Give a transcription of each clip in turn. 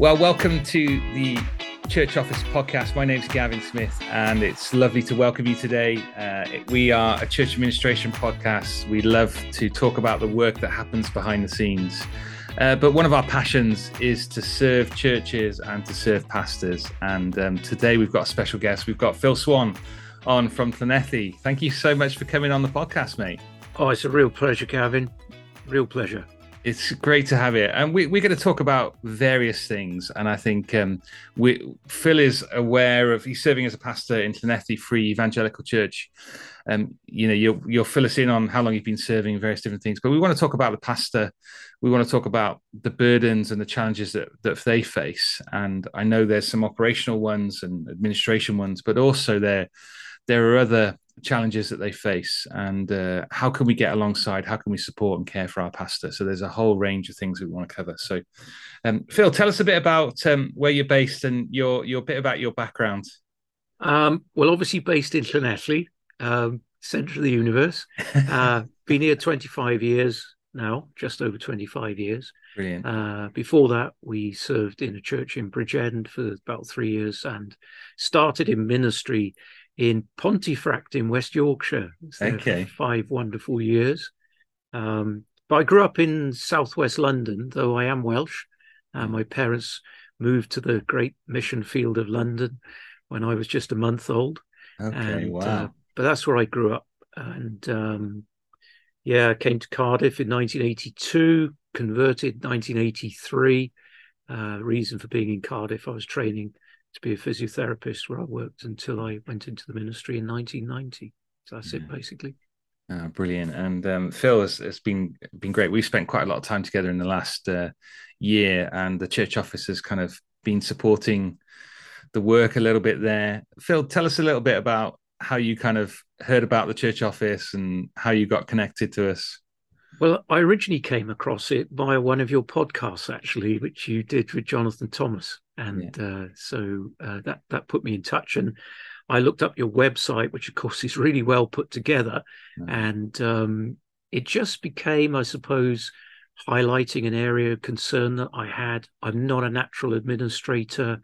Well, welcome to the Church Office podcast. My name is Gavin Smith, and it's lovely to welcome you today. Uh, we are a church administration podcast. We love to talk about the work that happens behind the scenes. Uh, but one of our passions is to serve churches and to serve pastors. And um, today we've got a special guest. We've got Phil Swann on from Llanelli. Thank you so much for coming on the podcast, mate. Oh, it's a real pleasure, Gavin. Real pleasure. It's great to have you, and we, are going to talk about various things. And I think um, we, Phil is aware of he's serving as a pastor in Llanelli Free Evangelical Church. Um, you know, you'll you'll fill us in on how long you've been serving various different things. But we want to talk about the pastor. We want to talk about the burdens and the challenges that that they face. And I know there's some operational ones and administration ones, but also there there are other challenges that they face and uh, how can we get alongside? How can we support and care for our pastor? So there's a whole range of things we want to cover. So um, phil tell us a bit about um, where you're based and your your bit about your background. Um, well obviously based in llanelli um, center of the universe. Uh, been here 25 years now just over 25 years. Brilliant. Uh, before that, we served in a church in Bridgend for about three years and started in ministry in Pontefract in West Yorkshire. Okay. five wonderful years. Um, but I grew up in southwest London, though I am Welsh. Uh, my parents moved to the great mission field of London when I was just a month old. Okay, and, wow. Uh, but that's where I grew up. And um, yeah, I came to Cardiff in 1982, converted 1983. Uh, reason for being in Cardiff, I was training to be a physiotherapist where I worked until I went into the ministry in 1990. So that's yeah. it basically. Oh, brilliant. And um, Phil, has, it's been been great. We've spent quite a lot of time together in the last uh, year, and the church office has kind of been supporting the work a little bit there. Phil, tell us a little bit about how you kind of heard about the church office and how you got connected to us. Well, I originally came across it via one of your podcasts, actually, which you did with Jonathan Thomas and yeah. uh, so uh, that that put me in touch and i looked up your website which of course is really well put together mm-hmm. and um, it just became i suppose highlighting an area of concern that i had i'm not a natural administrator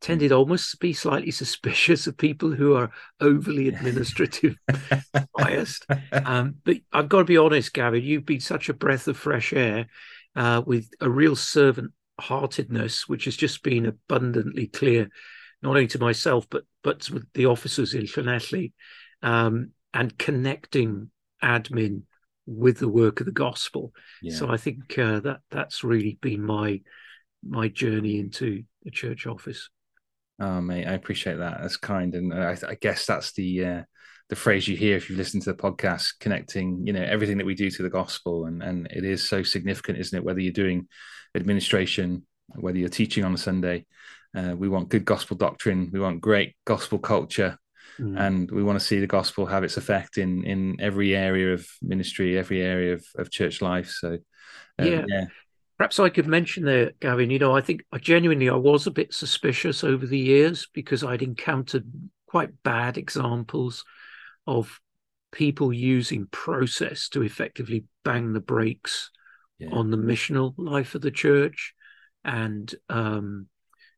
tended mm. almost to be slightly suspicious of people who are overly administrative biased um, but i've got to be honest gavin you've been such a breath of fresh air uh, with a real servant heartedness, which has just been abundantly clear, not only to myself but but to the officers in Llanelli, um, and connecting admin with the work of the gospel. Yeah. So I think uh, that that's really been my my journey into the church office. Oh, mate, I appreciate that. That's kind, and I, I guess that's the uh, the phrase you hear if you've listened to the podcast, connecting, you know, everything that we do to the gospel, and and it is so significant, isn't it? Whether you're doing administration, whether you're teaching on a Sunday. Uh, we want good gospel doctrine. We want great gospel culture. Mm. And we want to see the gospel have its effect in in every area of ministry, every area of, of church life. So, uh, yeah. yeah. Perhaps I could mention there, Gavin. You know, I think I genuinely I was a bit suspicious over the years because I'd encountered quite bad examples of people using process to effectively bang the brakes yeah. on the missional life of the church. And um,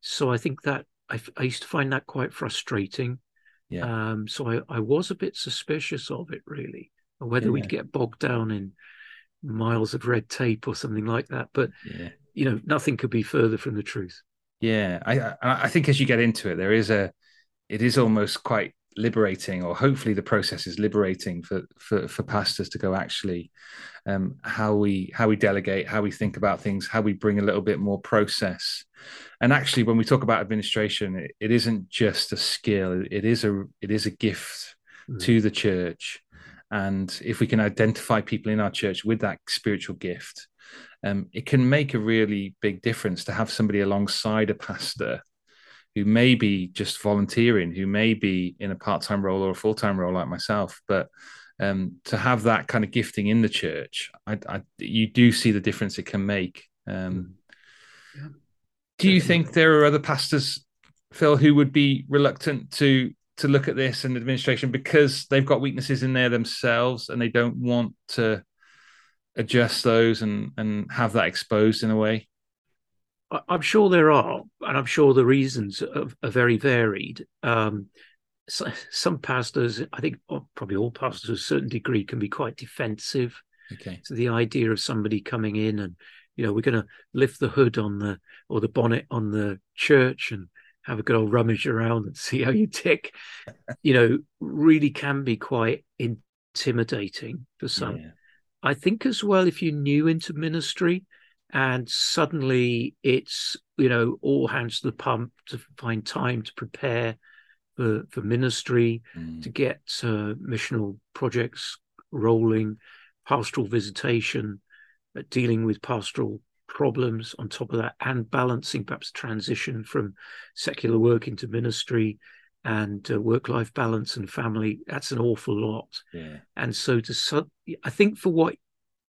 so I think that I, I, used to find that quite frustrating. Yeah. Um, so I, I, was a bit suspicious of it, really, whether yeah. we'd get bogged down in miles of red tape or something like that. But yeah. you know, nothing could be further from the truth. Yeah, I I think as you get into it, there is a, it is almost quite liberating or hopefully the process is liberating for for, for pastors to go actually um, how we how we delegate how we think about things how we bring a little bit more process and actually when we talk about administration it, it isn't just a skill it is a it is a gift mm. to the church and if we can identify people in our church with that spiritual gift um, it can make a really big difference to have somebody alongside a pastor who may be just volunteering, who may be in a part time role or a full time role like myself, but um, to have that kind of gifting in the church, I, I, you do see the difference it can make. Um, yeah. Do you think there are other pastors, Phil, who would be reluctant to to look at this and administration because they've got weaknesses in there themselves and they don't want to adjust those and and have that exposed in a way? I'm sure there are, and I'm sure the reasons are, are very varied. Um, so, some pastors, I think probably all pastors to a certain degree, can be quite defensive. Okay. So the idea of somebody coming in and, you know, we're going to lift the hood on the or the bonnet on the church and have a good old rummage around and see how you tick, you know, really can be quite intimidating for some. Yeah. I think as well, if you're new into ministry and suddenly it's, you know, all hands to the pump to find time to prepare for, for ministry, mm. to get uh, missional projects rolling, pastoral visitation, uh, dealing with pastoral problems on top of that, and balancing perhaps transition from secular work into ministry and uh, work life balance and family. That's an awful lot. Yeah. And so to, I think for what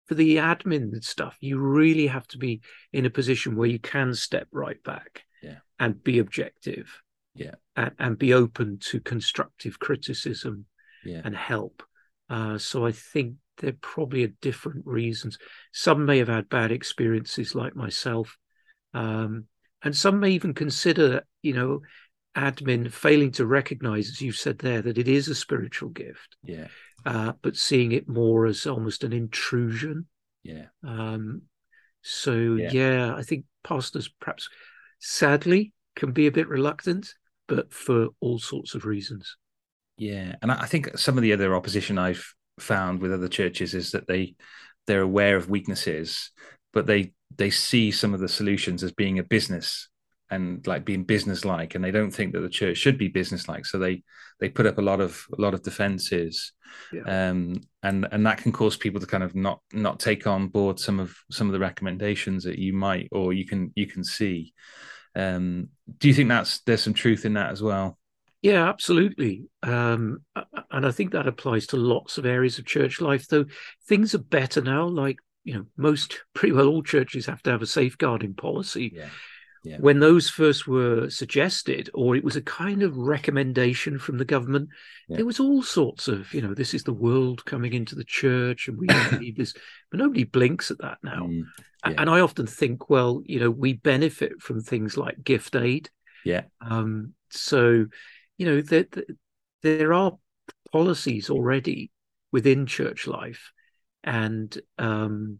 for the admin stuff, you really have to be in a position where you can step right back yeah. and be objective yeah and, and be open to constructive criticism yeah. and help uh, so i think there probably are different reasons some may have had bad experiences like myself um, and some may even consider you know admin failing to recognize as you said there that it is a spiritual gift yeah uh, but seeing it more as almost an intrusion yeah um, so yeah. yeah i think pastors perhaps sadly can be a bit reluctant but for all sorts of reasons. Yeah, and I think some of the other opposition I've found with other churches is that they they're aware of weaknesses, but they they see some of the solutions as being a business and like being business like, and they don't think that the church should be business like. So they they put up a lot of a lot of defenses, yeah. um, and and that can cause people to kind of not not take on board some of some of the recommendations that you might or you can you can see. Um, do you think that's there's some truth in that as well? Yeah, absolutely. Um, and I think that applies to lots of areas of church life, though things are better now. Like, you know, most, pretty well all churches have to have a safeguarding policy. Yeah. Yeah. When those first were suggested, or it was a kind of recommendation from the government, yeah. there was all sorts of, you know, this is the world coming into the church and we need this, but nobody blinks at that now. Mm. And I often think, well, you know, we benefit from things like gift aid. Yeah. Um, so, you know, there, there are policies already within church life. And um,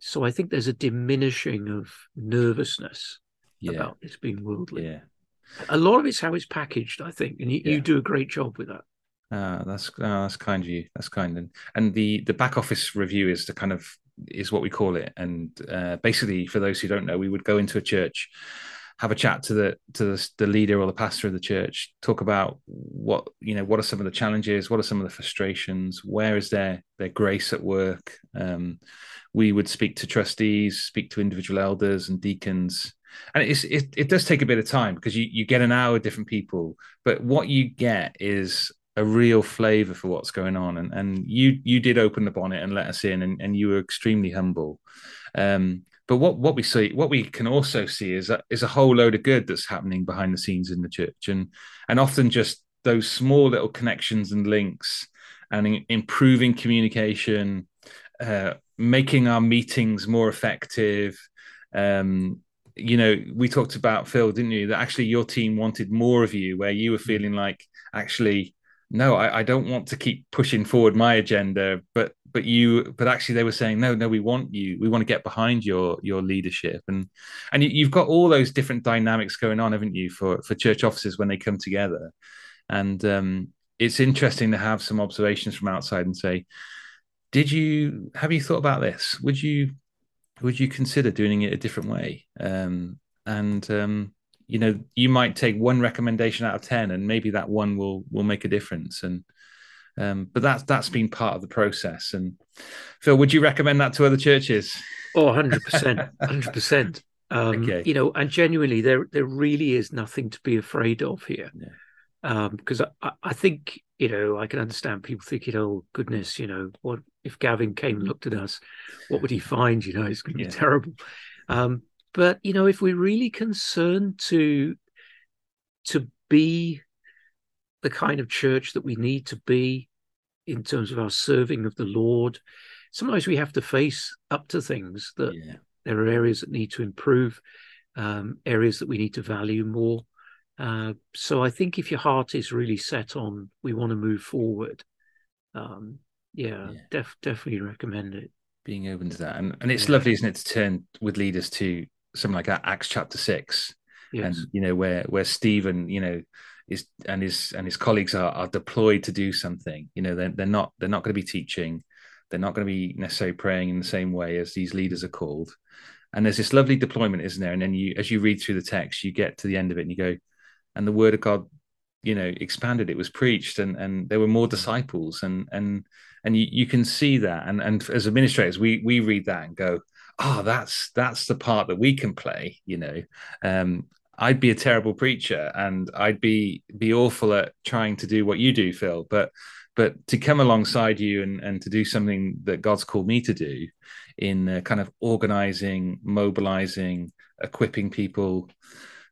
so I think there's a diminishing of nervousness yeah. about this being worldly. Yeah. A lot of it's how it's packaged, I think. And you, yeah. you do a great job with that. Uh, that's uh, that's kind of you. That's kind and and the the back office review is the kind of is what we call it. And uh, basically, for those who don't know, we would go into a church, have a chat to the to the, the, leader or the pastor of the church, talk about what you know, what are some of the challenges, what are some of the frustrations, where is their their grace at work. Um, we would speak to trustees, speak to individual elders and deacons. And it's, it, it does take a bit of time because you, you get an hour different people, but what you get is a real flavor for what's going on. And and you you did open the bonnet and let us in, and, and you were extremely humble. Um, but what what we see, what we can also see is a, is a whole load of good that's happening behind the scenes in the church, and and often just those small little connections and links, and in, improving communication, uh, making our meetings more effective. Um, you know, we talked about Phil, didn't you? That actually your team wanted more of you, where you were feeling like actually no, I, I, don't want to keep pushing forward my agenda, but but you but actually they were saying no, no, we want you, we want to get behind your your leadership, and and you, have got all those different dynamics going on, haven't you, for for church offices when they come together, and um, it's interesting to have some observations from outside and say, did you have you thought about this? Would you would you consider doing it a different way? Um, and um, you know you might take one recommendation out of 10 and maybe that one will will make a difference and um, but that's that's been part of the process. And phil would you recommend that to other churches? Oh 100% 100% um, okay. you know and genuinely there there really is nothing to be afraid of here. Yeah. um, because I, I think you know i can understand people thinking oh goodness you know what if gavin came and looked at us? What would he find? You know it's going to be terrible. Um, but you know, if we're really concerned to to be the kind of church that we need to be in terms of our serving of the Lord, sometimes we have to face up to things that yeah. there are areas that need to improve. um, areas that we need to value more. Uh, so I think if your heart is really set on we want to move forward, um, yeah, yeah. Def, definitely recommend it. Being open to that, and and it's yeah. lovely, isn't it, to turn with leaders to something like that, Acts chapter six, yes. and you know where where Stephen, you know, is and his and his colleagues are are deployed to do something. You know, they're they're not they're not going to be teaching, they're not going to be necessarily praying in the same way as these leaders are called. And there's this lovely deployment, isn't there? And then you, as you read through the text, you get to the end of it and you go, and the word of God, you know, expanded. It was preached, and and there were more disciples, and and and you, you can see that. And and as administrators, we we read that and go, oh, that's that's the part that we can play. You know, um, I'd be a terrible preacher, and I'd be be awful at trying to do what you do, Phil. But but to come alongside you and and to do something that God's called me to do, in uh, kind of organizing, mobilizing, equipping people,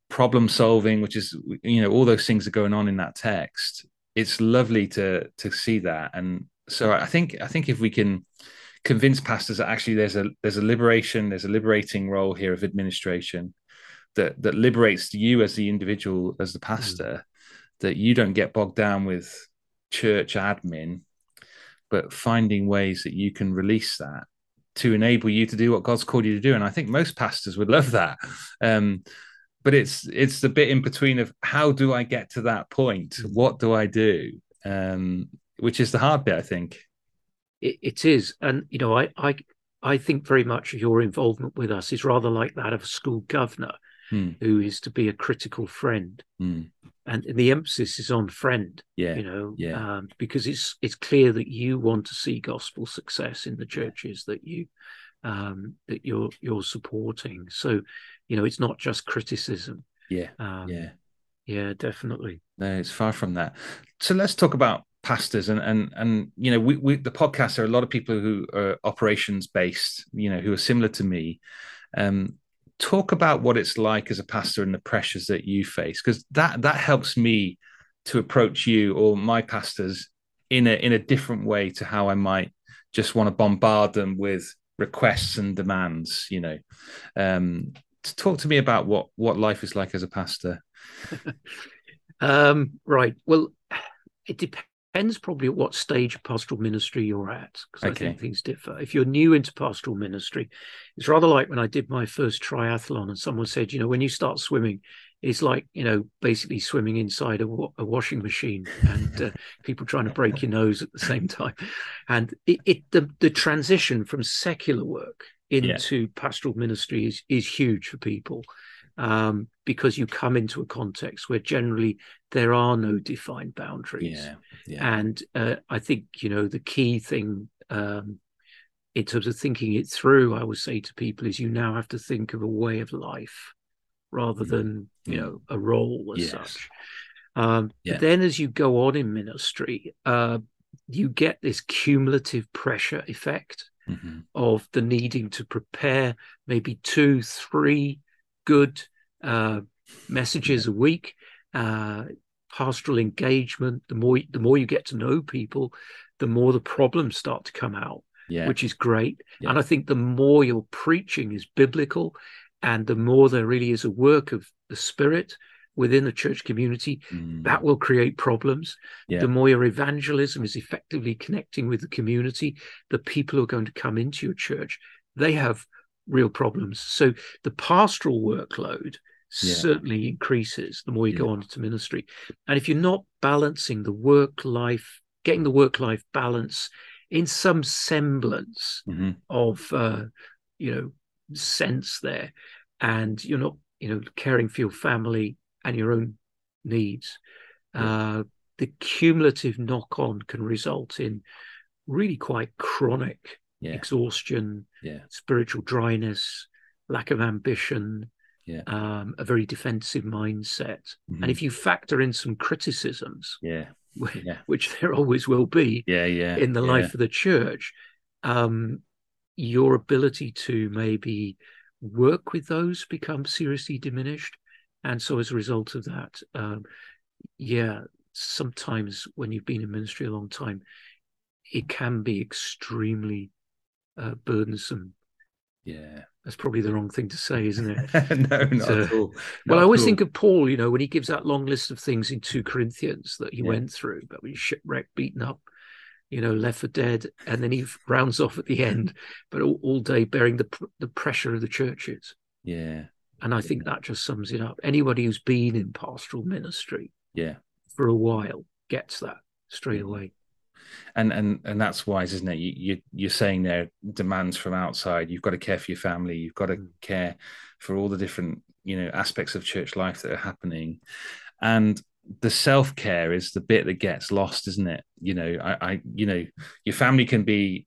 problem solving, which is you know all those things are going on in that text. It's lovely to to see that, and so I think I think if we can convince pastors that actually there's a there's a liberation, there's a liberating role here of administration that that liberates you as the individual, as the hmm. pastor, mm. that you don't get bogged down with church admin, but finding ways that you can release that to enable you to do what God's called you to do. And I think most pastors would love that. Um, but it's it's the bit in between of how do I get to that point? What do I do? Um, which is the hard bit, I think. it, it is, and you know, I I I think very much your involvement with us is rather like that of a school governor hmm. who is to be a critical friend. Hmm. And the emphasis is on friend yeah. you know yeah. um, because it's it's clear that you want to see gospel success in the churches that you um that you're you're supporting. So you know it's not just criticism. Yeah. Um, yeah. yeah definitely. No it's far from that. So let's talk about pastors and and and you know we, we the podcast there are a lot of people who are operations based you know who are similar to me. Um talk about what it's like as a pastor and the pressures that you face because that that helps me to approach you or my pastors in a in a different way to how I might just want to bombard them with requests and demands you know. Um to talk to me about what what life is like as a pastor. Um right. Well it depends depends probably at what stage of pastoral ministry you're at, because okay. I think things differ. If you're new into pastoral ministry, it's rather like when I did my first triathlon and someone said, you know, when you start swimming, it's like, you know, basically swimming inside a, a washing machine and uh, people trying to break your nose at the same time. And it, it the, the transition from secular work into yeah. pastoral ministry is, is huge for people um, because you come into a context where generally there are no defined boundaries. Yeah, yeah. And uh, I think, you know, the key thing um, in terms of thinking it through, I would say to people is you now have to think of a way of life rather mm. than, you mm. know, a role as yes. such. Um, yeah. But then as you go on in ministry, uh, you get this cumulative pressure effect mm-hmm. of the needing to prepare maybe two, three good uh, messages a week, uh, pastoral engagement. The more the more you get to know people, the more the problems start to come out, yeah. which is great. Yeah. And I think the more your preaching is biblical, and the more there really is a work of the Spirit within the church community, mm. that will create problems. Yeah. The more your evangelism is effectively connecting with the community, the people who are going to come into your church, they have real problems. So the pastoral workload yeah. certainly increases the more you yeah. go on to ministry. And if you're not balancing the work life, getting the work life balance in some semblance mm-hmm. of, uh, you know, sense there, and you're not, you know, caring for your family and your own needs, yeah. uh, the cumulative knock on can result in really quite chronic yeah. exhaustion, yeah. spiritual dryness, lack of ambition, yeah. um, a very defensive mindset. Mm-hmm. And if you factor in some criticisms, yeah. yeah. which there always will be yeah, yeah, in the life of the church, um, your ability to maybe work with those becomes seriously diminished. And so as a result of that, um, yeah, sometimes when you've been in ministry a long time, it can be extremely uh, burdensome Yeah. That's probably the wrong thing to say, isn't it? no, not so, at all. Not well, I always think of Paul, you know, when he gives that long list of things in 2 Corinthians that he yeah. went through, but we shipwrecked, beaten up, you know, left for dead, and then he rounds off at the end, but all, all day bearing the the pressure of the churches. Yeah. And I think that just sums it up. Anybody who's been in pastoral ministry, yeah, for a while gets that straight away and and and that's wise isn't it? You, you you're saying there demands from outside. You've got to care for your family. You've got to mm. care for all the different you know aspects of church life that are happening. And the self-care is the bit that gets lost isn't it? You know i i you know your family can be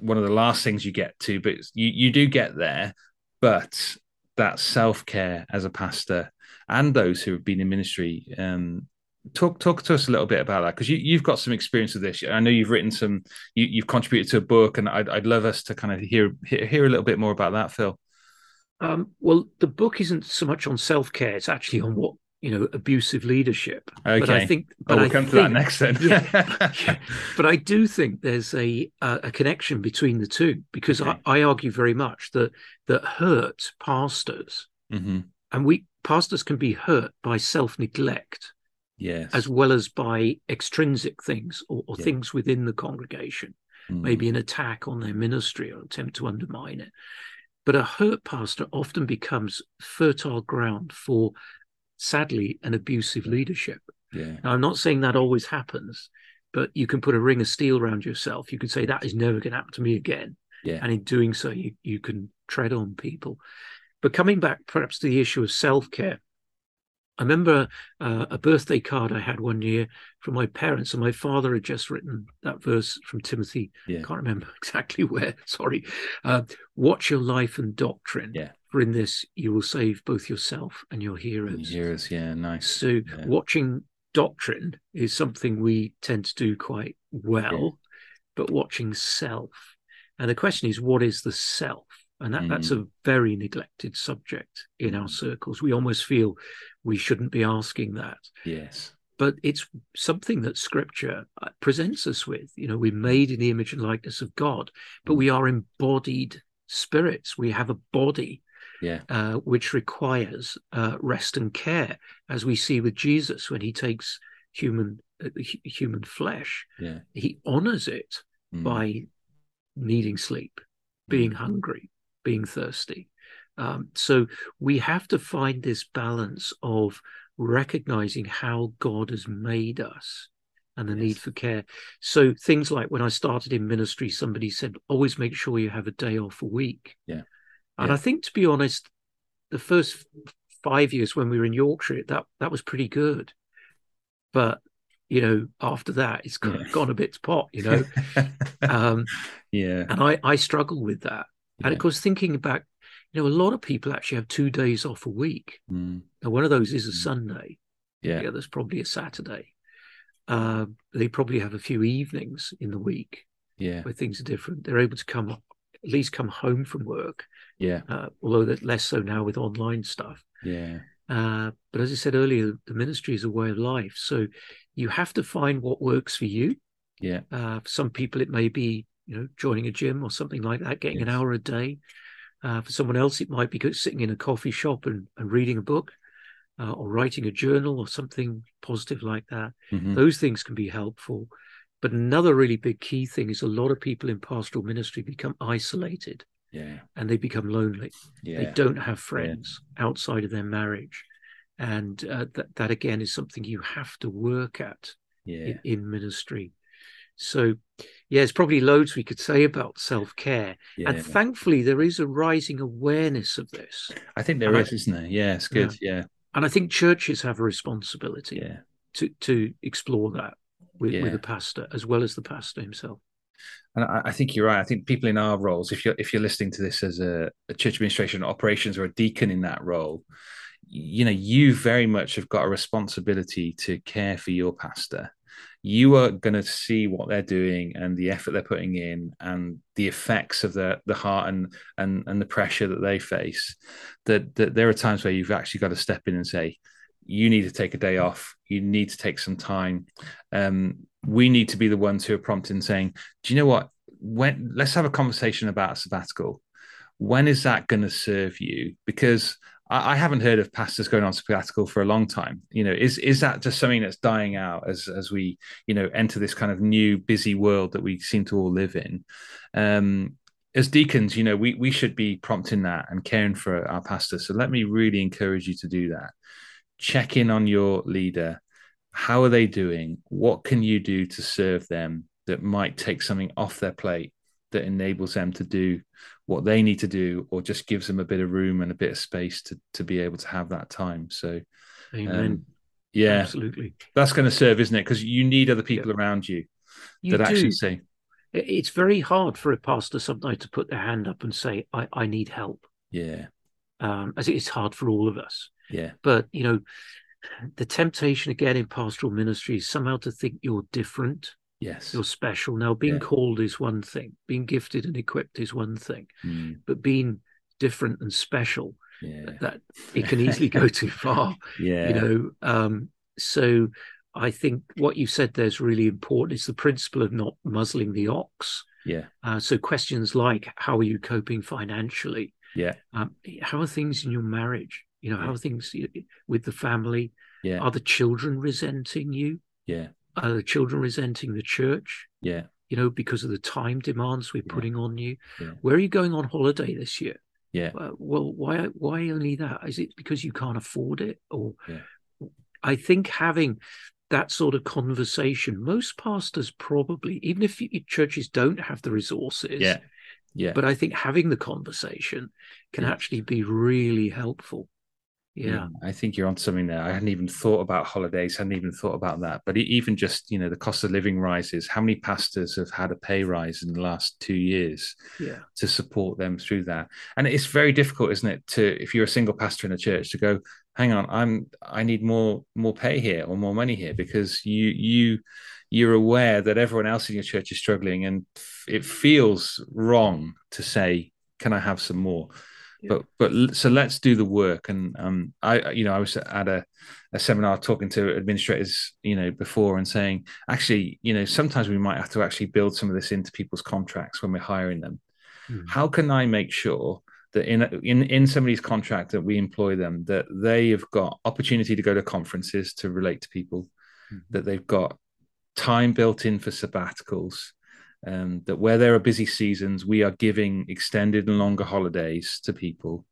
one of the last things you get to but you you do get there. But that self-care as a pastor and those who have been in ministry um, talk talk to us a little bit about that because you, you've got some experience with this. I know you've written some you, have contributed to a book and I'd, I'd love us to kind of hear, hear, hear a little bit more about that phil. Um, well the book isn't so much on self-care it's actually on what you know abusive leadership. Okay but i think but oh, we'll I come think, to that next then. yeah, yeah, but i do think there's a a connection between the two because okay. I, I, argue very much that that hurt pastors. Mm-hmm. and we pastors can be hurt by self-neglect yes. as well as by extrinsic things or, or yeah. things within the congregation. Mm. maybe an attack on their ministry or attempt to undermine it. But a hurt pastor often becomes fertile ground for sadly an abusive leadership. Yeah. Now i'm not saying that always happens but you can put a ring of steel around yourself. You can say that is never going to happen to me again. Yeah. And in doing so you, you can tread on people. But coming back perhaps to the issue of self-care I remember uh, a birthday card I had one year from my parents, and my father had just written that verse from Timothy. Yeah. Can't remember exactly where. Sorry. Uh, Watch your life and doctrine. Yeah. For in this you will save both yourself and your hearers. Hearers, yeah, nice. So yeah. watching doctrine is something we tend to do quite well, yeah. but watching self. And the question is, what is the self? And that, mm. that's a very neglected subject in our mm. circles. We almost feel we shouldn't be asking that. Yes. But it's something that scripture uh, presents us with. You know, we're made in the image and likeness of God, but we are embodied spirits. We have a body yeah. Uh, which requires uh, rest and care, as we see with Jesus when he takes human uh, human flesh. Yeah. He honors it mm. by needing sleep, being mm. hungry, being thirsty. Um, so we have to find this balance of recognizing how God has made us and the yes. need for care. So things like when I started in ministry, somebody said, always make sure you have a day off a week. Yeah. And yeah. I think to be honest, the first five years when we were in Yorkshire, that that was pretty good. But you know, after that, it's gone, yeah. gone a bit to pot, you know. um, yeah. And I I struggle with that. Yeah. And of course, thinking back you know, a lot of people actually have two days off a week. Mm. Now, one of those is a mm. Sunday. Yeah. The other's probably a Saturday. Uh, they probably have a few evenings in the week. Yeah. Where things are different. They're able to come at least come home from work. Yeah. Uh, although that less so now with online stuff. Yeah. Uh, but as I said earlier, the ministry is a way of life. So you have to find what works for you. Yeah. Uh, for some people, it may be you know joining a gym or something like that, getting yes. an hour a day. Uh, for someone else, it might be sitting in a coffee shop and, and reading a book uh, or writing a journal or something positive like that. Mm-hmm. Those things can be helpful. But another really big key thing is a lot of people in pastoral ministry become isolated. Yeah. And they become lonely. Yeah. They don't have friends yeah. outside of their marriage. And uh, that, that again is something you have to work at yeah. in, in ministry. So, yeah, there's probably loads we could say about self care. Yeah. And thankfully, there is a rising awareness of this. I think there is, not there? Yeah, it's good. Yeah. yeah. And I think churches have a responsibility to, to explore that with, with the pastor as well as the pastor himself. And I, I, think you're right. I think people in our roles, if you're if you're listening to this as a, a church administration operations or a deacon in that role, you know, you very much have got a responsibility to care for your pastor you are going to see what they're doing and the effort they're putting in and the effects of the the heart and and and the pressure that they face that, that there are times where you've actually got to step in and say you need to take a day off. You need to take some time. Um, we need to be the ones who are prompting saying do you know what? When let's have a conversation about a sabbatical. When is that going to serve you? Because I, haven't heard of pastors going on sabbatical for a long time. You know, is is that just something that's dying out as as we you know enter this kind of new busy world that we seem to all live in? Um, as deacons, you know, we we should be prompting that and caring for our pastors. So let me really encourage you to do that. Check in on your leader. How are they doing? What can you do to serve them that might take something off their plate that enables them to do what they need to do or just gives them a bit of room and a bit of space to to be able to have that time. So amen. um, yeah absolutely. that's going to serve isn't it? Because you need other people yeah. around you, you that do. actually say it's very hard for a pastor sometimes to put their hand up and say i, I need help. Yeah. Um, as it's hard for all of us. Yeah. But you know the temptation again in pastoral ministry is somehow to think you're different Yes. You're special. Now, being yeah. called is one thing, being gifted and equipped is one thing, mm. but being different and special, yeah. that it can easily go too far. Yeah. You know, um, so I think what you said there is really important. It's the principle of not muzzling the ox. Yeah. Uh, so questions like, how are you coping financially? Yeah. Um, how are things in your marriage? You know, yeah. how are things with the family? Yeah. Are the children resenting you? Yeah are the children resenting the church? Yeah. You know, because of the time demands we're yeah. putting on you. Yeah. Where are you going on holiday this year? Yeah. Uh, well, why why only that? Is it because you can't afford it? Or yeah. I think having that sort of conversation, most pastors probably, even if churches don't have the resources, yeah. Yeah. But I think having the conversation can actually be really helpful. Yeah. Mm, I think you're on something there. I hadn't even thought about holidays, hadn't even thought about that. But even just, you know, the cost of living rises. How many pastors have had a pay rise in the last two years yeah. to support them through that? And it's very difficult, isn't it, to if you're a single pastor in a church to go, hang on, I'm I need more more pay here or more money here because you you you're aware that everyone else in your church is struggling and it feels wrong to say, Can I have some more? But but so let's do the work and um i you know i was at a, a seminar talking to administrators you know before and saying actually you know sometimes we might have to actually build some of this into people's contracts when we're hiring them mm. how can i make sure that in in in somebody's contract that we employ them that they have got opportunity to go to conferences to relate to people mm. that they've got time built in for sabbaticals um, that where there are busy seasons, we are giving extended and longer holidays to people.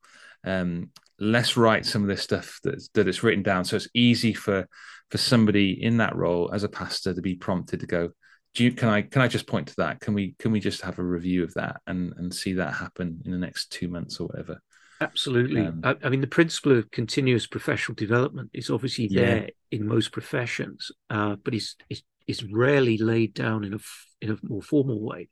Um, let's write some of this stuff that that it's written down, so it's easy for for somebody in that role as a pastor to be prompted to go. Do you, can I can I just point to that? Can we can we just have a review of that and and see that happen in the next two months or whatever? Absolutely. Um, I, I, mean, the principle of continuous professional development is obviously there yeah. in most professions, uh, but it's, it's is rarely laid down in a in a more formal way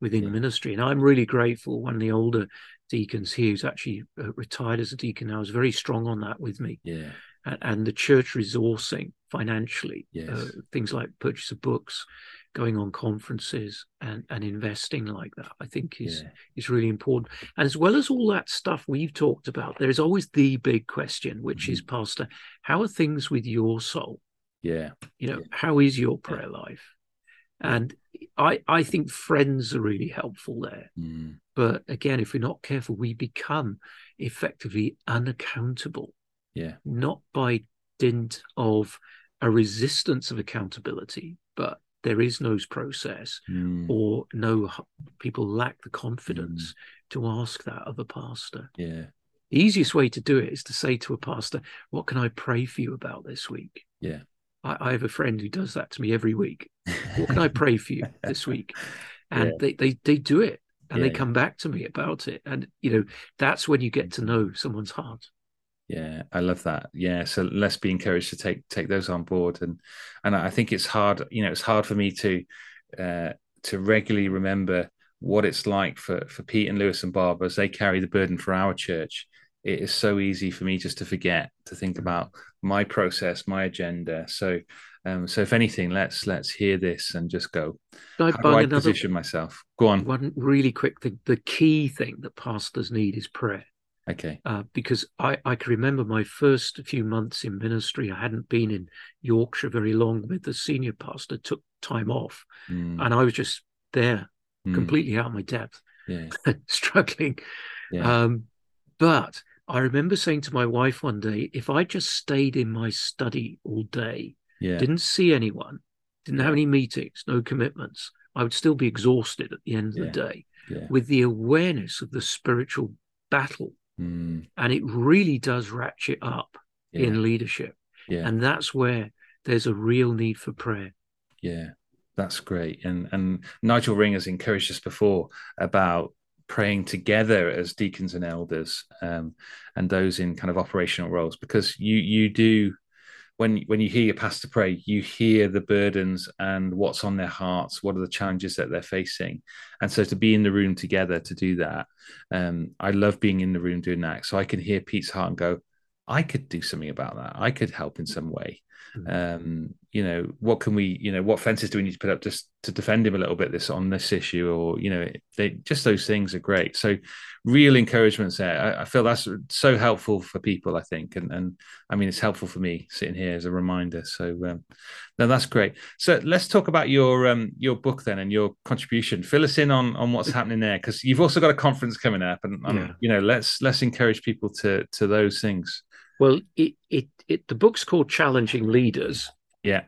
within yeah. ministry. And I'm really grateful. One of the older deacons here, who's actually uh, retired as a deacon now, is very strong on that with me. Yeah. And, and the church resourcing financially, yes. uh, things like purchase of books, going on conferences, and and investing like that, I think is yeah. is really important. And as well as all that stuff we've talked about, there is always the big question, which mm-hmm. is, Pastor, how are things with your soul? Yeah. You know, yeah. how is your prayer life? And I I think friends are really helpful there. Mm. But again, if we're not careful, we become effectively unaccountable. Yeah. Not by dint of a resistance of accountability, but there is no process mm. or no people lack the confidence mm. to ask that of a pastor. Yeah. The easiest way to do it is to say to a pastor, What can I pray for you about this week? Yeah. I, I, have a friend who does that to me every week. What can I pray for you this week? And yeah. they, they they do it and yeah, they come back to me about it. And you know, that's when you get to know someone's heart. Yeah, I love that. Yeah, so let's be encouraged to take take those on board, and and I think it's hard. You know, it's hard for me to uh, to regularly remember what it's like for for Pete and Lewis and Bob as they carry the burden for our church it is so easy for me just to forget to think about my process, my agenda. So, um, so if anything, let's let's hear this and just go. How do I another, position myself? Go on. One really quick thing. The key thing that pastors need is prayer. Okay. Uh, because I, I can remember my first few months in ministry, I hadn't been in Yorkshire very long with the senior pastor, took time off, mm. and I was just there, mm. completely out of my depth, yeah. struggling Yeah. Um, but I remember saying to my wife one day, if I just stayed in my study all day, yeah. didn't see anyone, didn't have any meetings, no commitments, I would still be exhausted at the end of the day yeah. with the awareness of the spiritual battle. Mm. And it really does ratchet up in leadership. And that's where there's a real need for prayer. Yeah, that's great. And and Nigel Ring has encouraged us before about praying together as deacons and elders um, and those in kind of operational roles because you you do when when you hear your pastor pray you hear the burdens and what's on their hearts what are the challenges that they're facing. And so to be in the room together to do that um, i love being in the room doing that. So i can hear pete's heart and go i could do something about that. I could help in some way. Um, you know, what can we, you know, what fences do we need to put up just to defend him a little bit this on this issue, or you know, they just those things are great. So, real encouragements there. I, I, feel that's so helpful for people. I think, and and I mean, it's helpful for me sitting here as a reminder. So, um, no, that's great. So let's talk about your um your book then and your contribution. Fill us in on on what's happening there because you've also got a conference coming up, and, and yeah. you know, let's let's encourage people to to those things. Well, it, it, it the book's called Challenging Leaders. Yeah.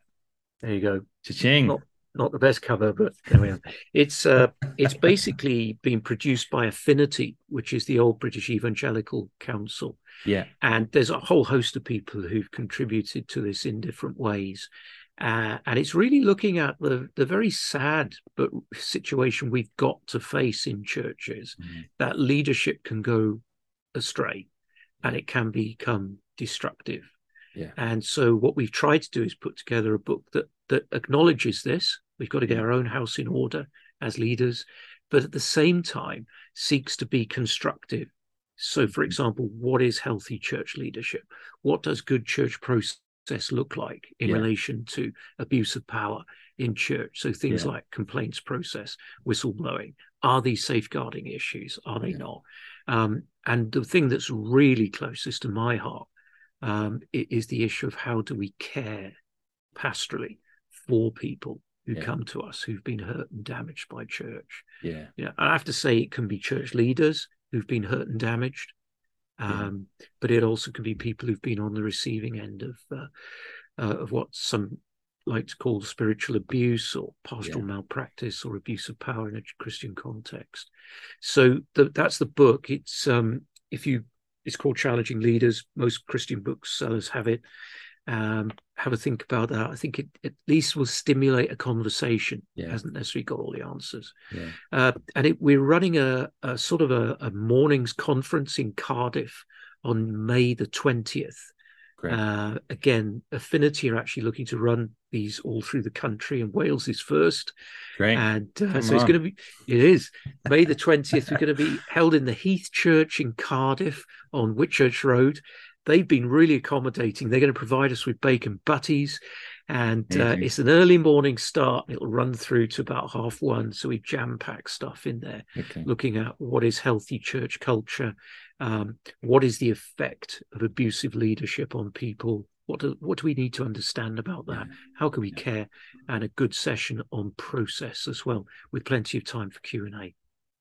There you go. Cha-ching. Not, not the best cover, but there we are. It's uh, it's basically been produced by Affinity, which is the old British Evangelical Council. Yeah. And there's a whole host of people who've contributed to this in different ways. Uh, and it's really looking at the, the very sad but situation we've got to face in churches mm-hmm. that leadership can go astray and it can become destructive. Yeah. And so what we've tried to do is put together a book that that acknowledges this. We've got to get our own house in order as leaders, but at the same time seeks to be constructive. So, for mm-hmm. example, what is healthy church leadership? What does good church process look like in yeah. relation to abuse of power in church? So, things yeah. like complaints process, whistleblowing. Are these safeguarding issues? Are they yeah. not? Um, and the thing that's really closest to my heart um, is the issue of how do we care pastorally for people who yeah. come to us who've been hurt and damaged by church. Yeah. You know, I have to say it can be church leaders who've been hurt and damaged. Um, yeah. but it also can be people who've been on the receiving end of uh, uh, of what some like to call spiritual abuse or pastoral yeah. malpractice or abuse of power in a Christian context. So the, that's the book. It's um, if you it's called Challenging Leaders. Most Christian booksellers have it. Um, have a think about that. I think it at least will stimulate a conversation. Yeah. It hasn't necessarily got all the answers. Yeah. Uh, and it, we're running a, a sort of a, a mornings conference in Cardiff on May the twentieth. Uh, again, Affinity are actually looking to run these all through the country, and Wales is first. Great. And uh, so on. it's going to be, it is May the 20th. we're going to be held in the Heath Church in Cardiff on Whitchurch Road. They've been really accommodating. They're going to provide us with bacon butties. And uh, it's an early morning start. It'll run through to about half one. So we jam pack stuff in there, okay. looking at what is healthy church culture, um, what is the effect of abusive leadership on people? What do, what do we need to understand about that? How can we care? And a good session on process as well, with plenty of time for Q and A.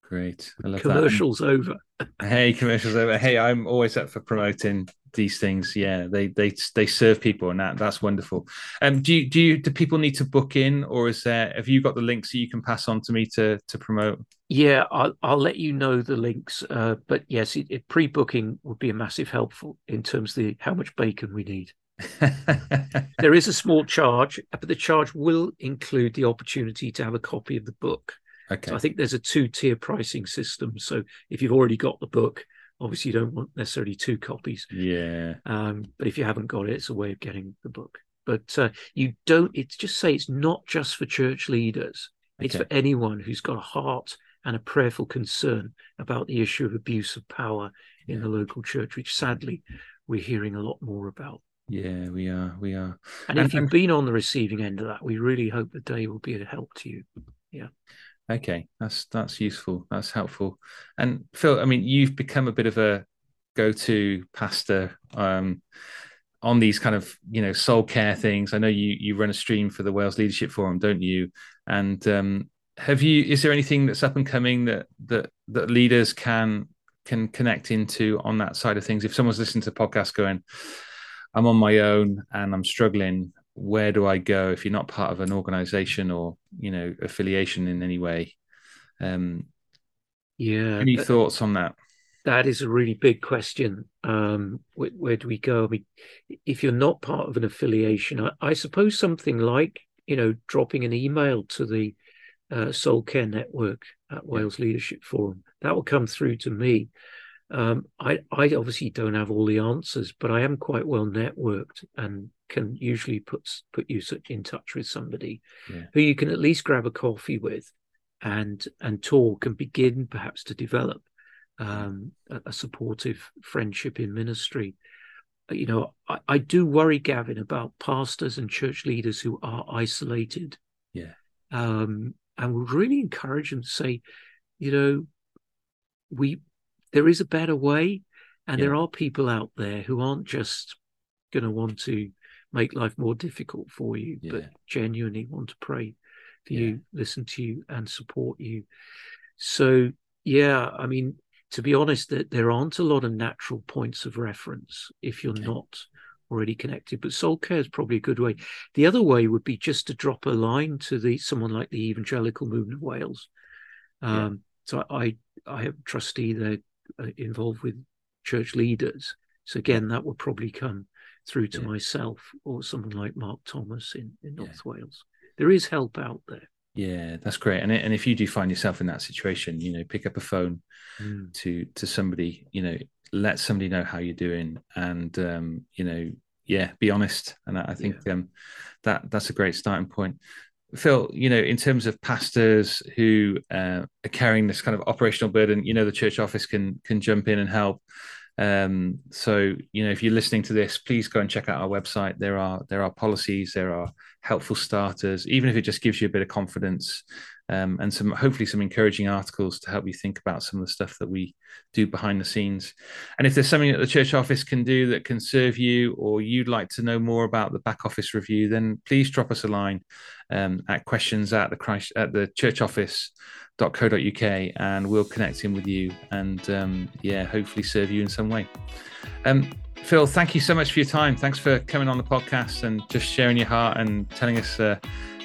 Great. commercials that. over. hey, commercials over. Hey, I'm always up for promoting these things. Yeah, they they they serve people, and that that's wonderful. Um, do you do you do people need to book in, or is there have you got the links that you can pass on to me to to promote? Yeah, I'll I'll let you know the links. Uh, but yes, it, it, pre-booking would be a massive helpful in terms of the how much bacon we need. there is a small charge, but the charge will include the opportunity to have a copy of the book. Okay. So I think there's a two-tier pricing system. So if you've already got the book, obviously you don't want necessarily two copies. Yeah. Um, but if you haven't got it, it's a way of getting the book. But uh, you don't. It's just say it's not just for church leaders. Okay. It's for anyone who's got a heart and a prayerful concern about the issue of abuse of power in yeah. the local church, which sadly we're hearing a lot more about. Yeah, we are. We are. And, and if you've been on the receiving end of that, we really hope the day will be a help to you. Yeah. Okay, that's that's useful. That's helpful. And Phil, I mean, you've become a bit of a go-to pastor um, on these kind of you know soul care things. I know you you run a stream for the Wales Leadership Forum, don't you? And um, have you? Is there anything that's up and coming that that that leaders can can connect into on that side of things? If someone's listening to the podcast going, I'm on my own and I'm struggling, where do I go if you're not part of an organization or, you know, affiliation in any way? Um, yeah. Any thoughts on that? That is a really big question. Um, where, where, do we go? I mean, if you're not part of an affiliation, I, I suppose something like, you know, dropping an email to the uh, Soul Care Network at Wales Leadership Forum. That will come through to me. Um, I, I obviously don't have all the answers, but I am quite well networked and can usually put put you in touch with somebody yeah. who you can at least grab a coffee with and and talk and begin perhaps to develop um, a, a, supportive friendship in ministry. You know, I, I do worry, Gavin, about pastors and church leaders who are isolated. Yeah. Um, and we really encourage them to say, you know, we there is a better way, and yeah. there are people out there who aren't just going to want to make life more difficult for you, yeah. but genuinely want to pray for yeah. you, listen to you, and support you. So, yeah, I mean, to be honest, that there aren't a lot of natural points of reference if you're okay. not already connected. But soul care is probably a good way. The other way would be just to drop a line to the someone like the Evangelical Movement of Wales. Um, yeah. So I I have a trustee there involved with church leaders. So again, that would probably come through to yeah. myself or someone like Mark Thomas in, in North yeah. Wales. There is help out there. Yeah, that's great. And and if you do find yourself in that situation, you know, pick up a phone mm. to to somebody, you know, let somebody know how you're doing, and um, you know, yeah, be honest. And I, I think yeah. um, that that's a great starting point. Phil, you know, in terms of pastors who uh, are carrying this kind of operational burden, you know, the church office can can jump in and help. Um, so, you know, if you're listening to this, please go and check out our website. There are there are policies, there are helpful starters, even if it just gives you a bit of confidence um, and some hopefully some encouraging articles to help you think about some of the stuff that we do behind the scenes. And if there's something that the church office can do that can serve you, or you'd like to know more about the back office review, then please drop us a line um, at questions at the Christ at the church office uk and we'll connect in with you and um, yeah hopefully serve you in some way um, phil thank you so much for your time thanks for coming on the podcast and just sharing your heart and telling us uh,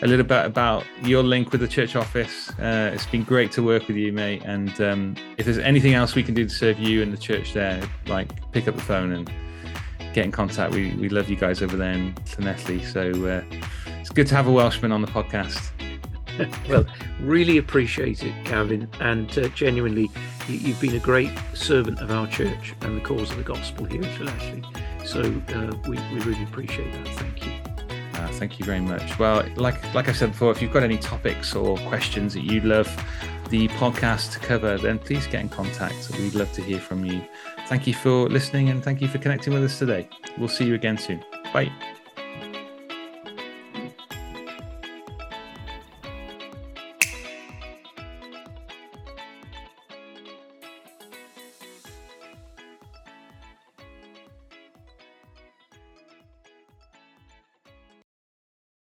a little bit about your link with the church office. Uh, it's been great to work with you, mate. And um, if there's anything else we can do to serve you and the church there, like pick up the phone and get in contact. We, we love you guys over there in Llanelli. So uh, it's good to have a Welshman on the podcast. well, really appreciate it, Gavin. And uh, genuinely, you, have been a great servant of our church and the cause of the gospel here in Llanelli. So uh, we, we really appreciate that. Thank you. Uh, thank you very much. Well, like like I said before, if you've got any topics or questions that you'd love the podcast to cover, then please get in contact. We'd love to hear from you. Thank you for listening and thank you for connecting with us today. We'll see you again soon. Bye.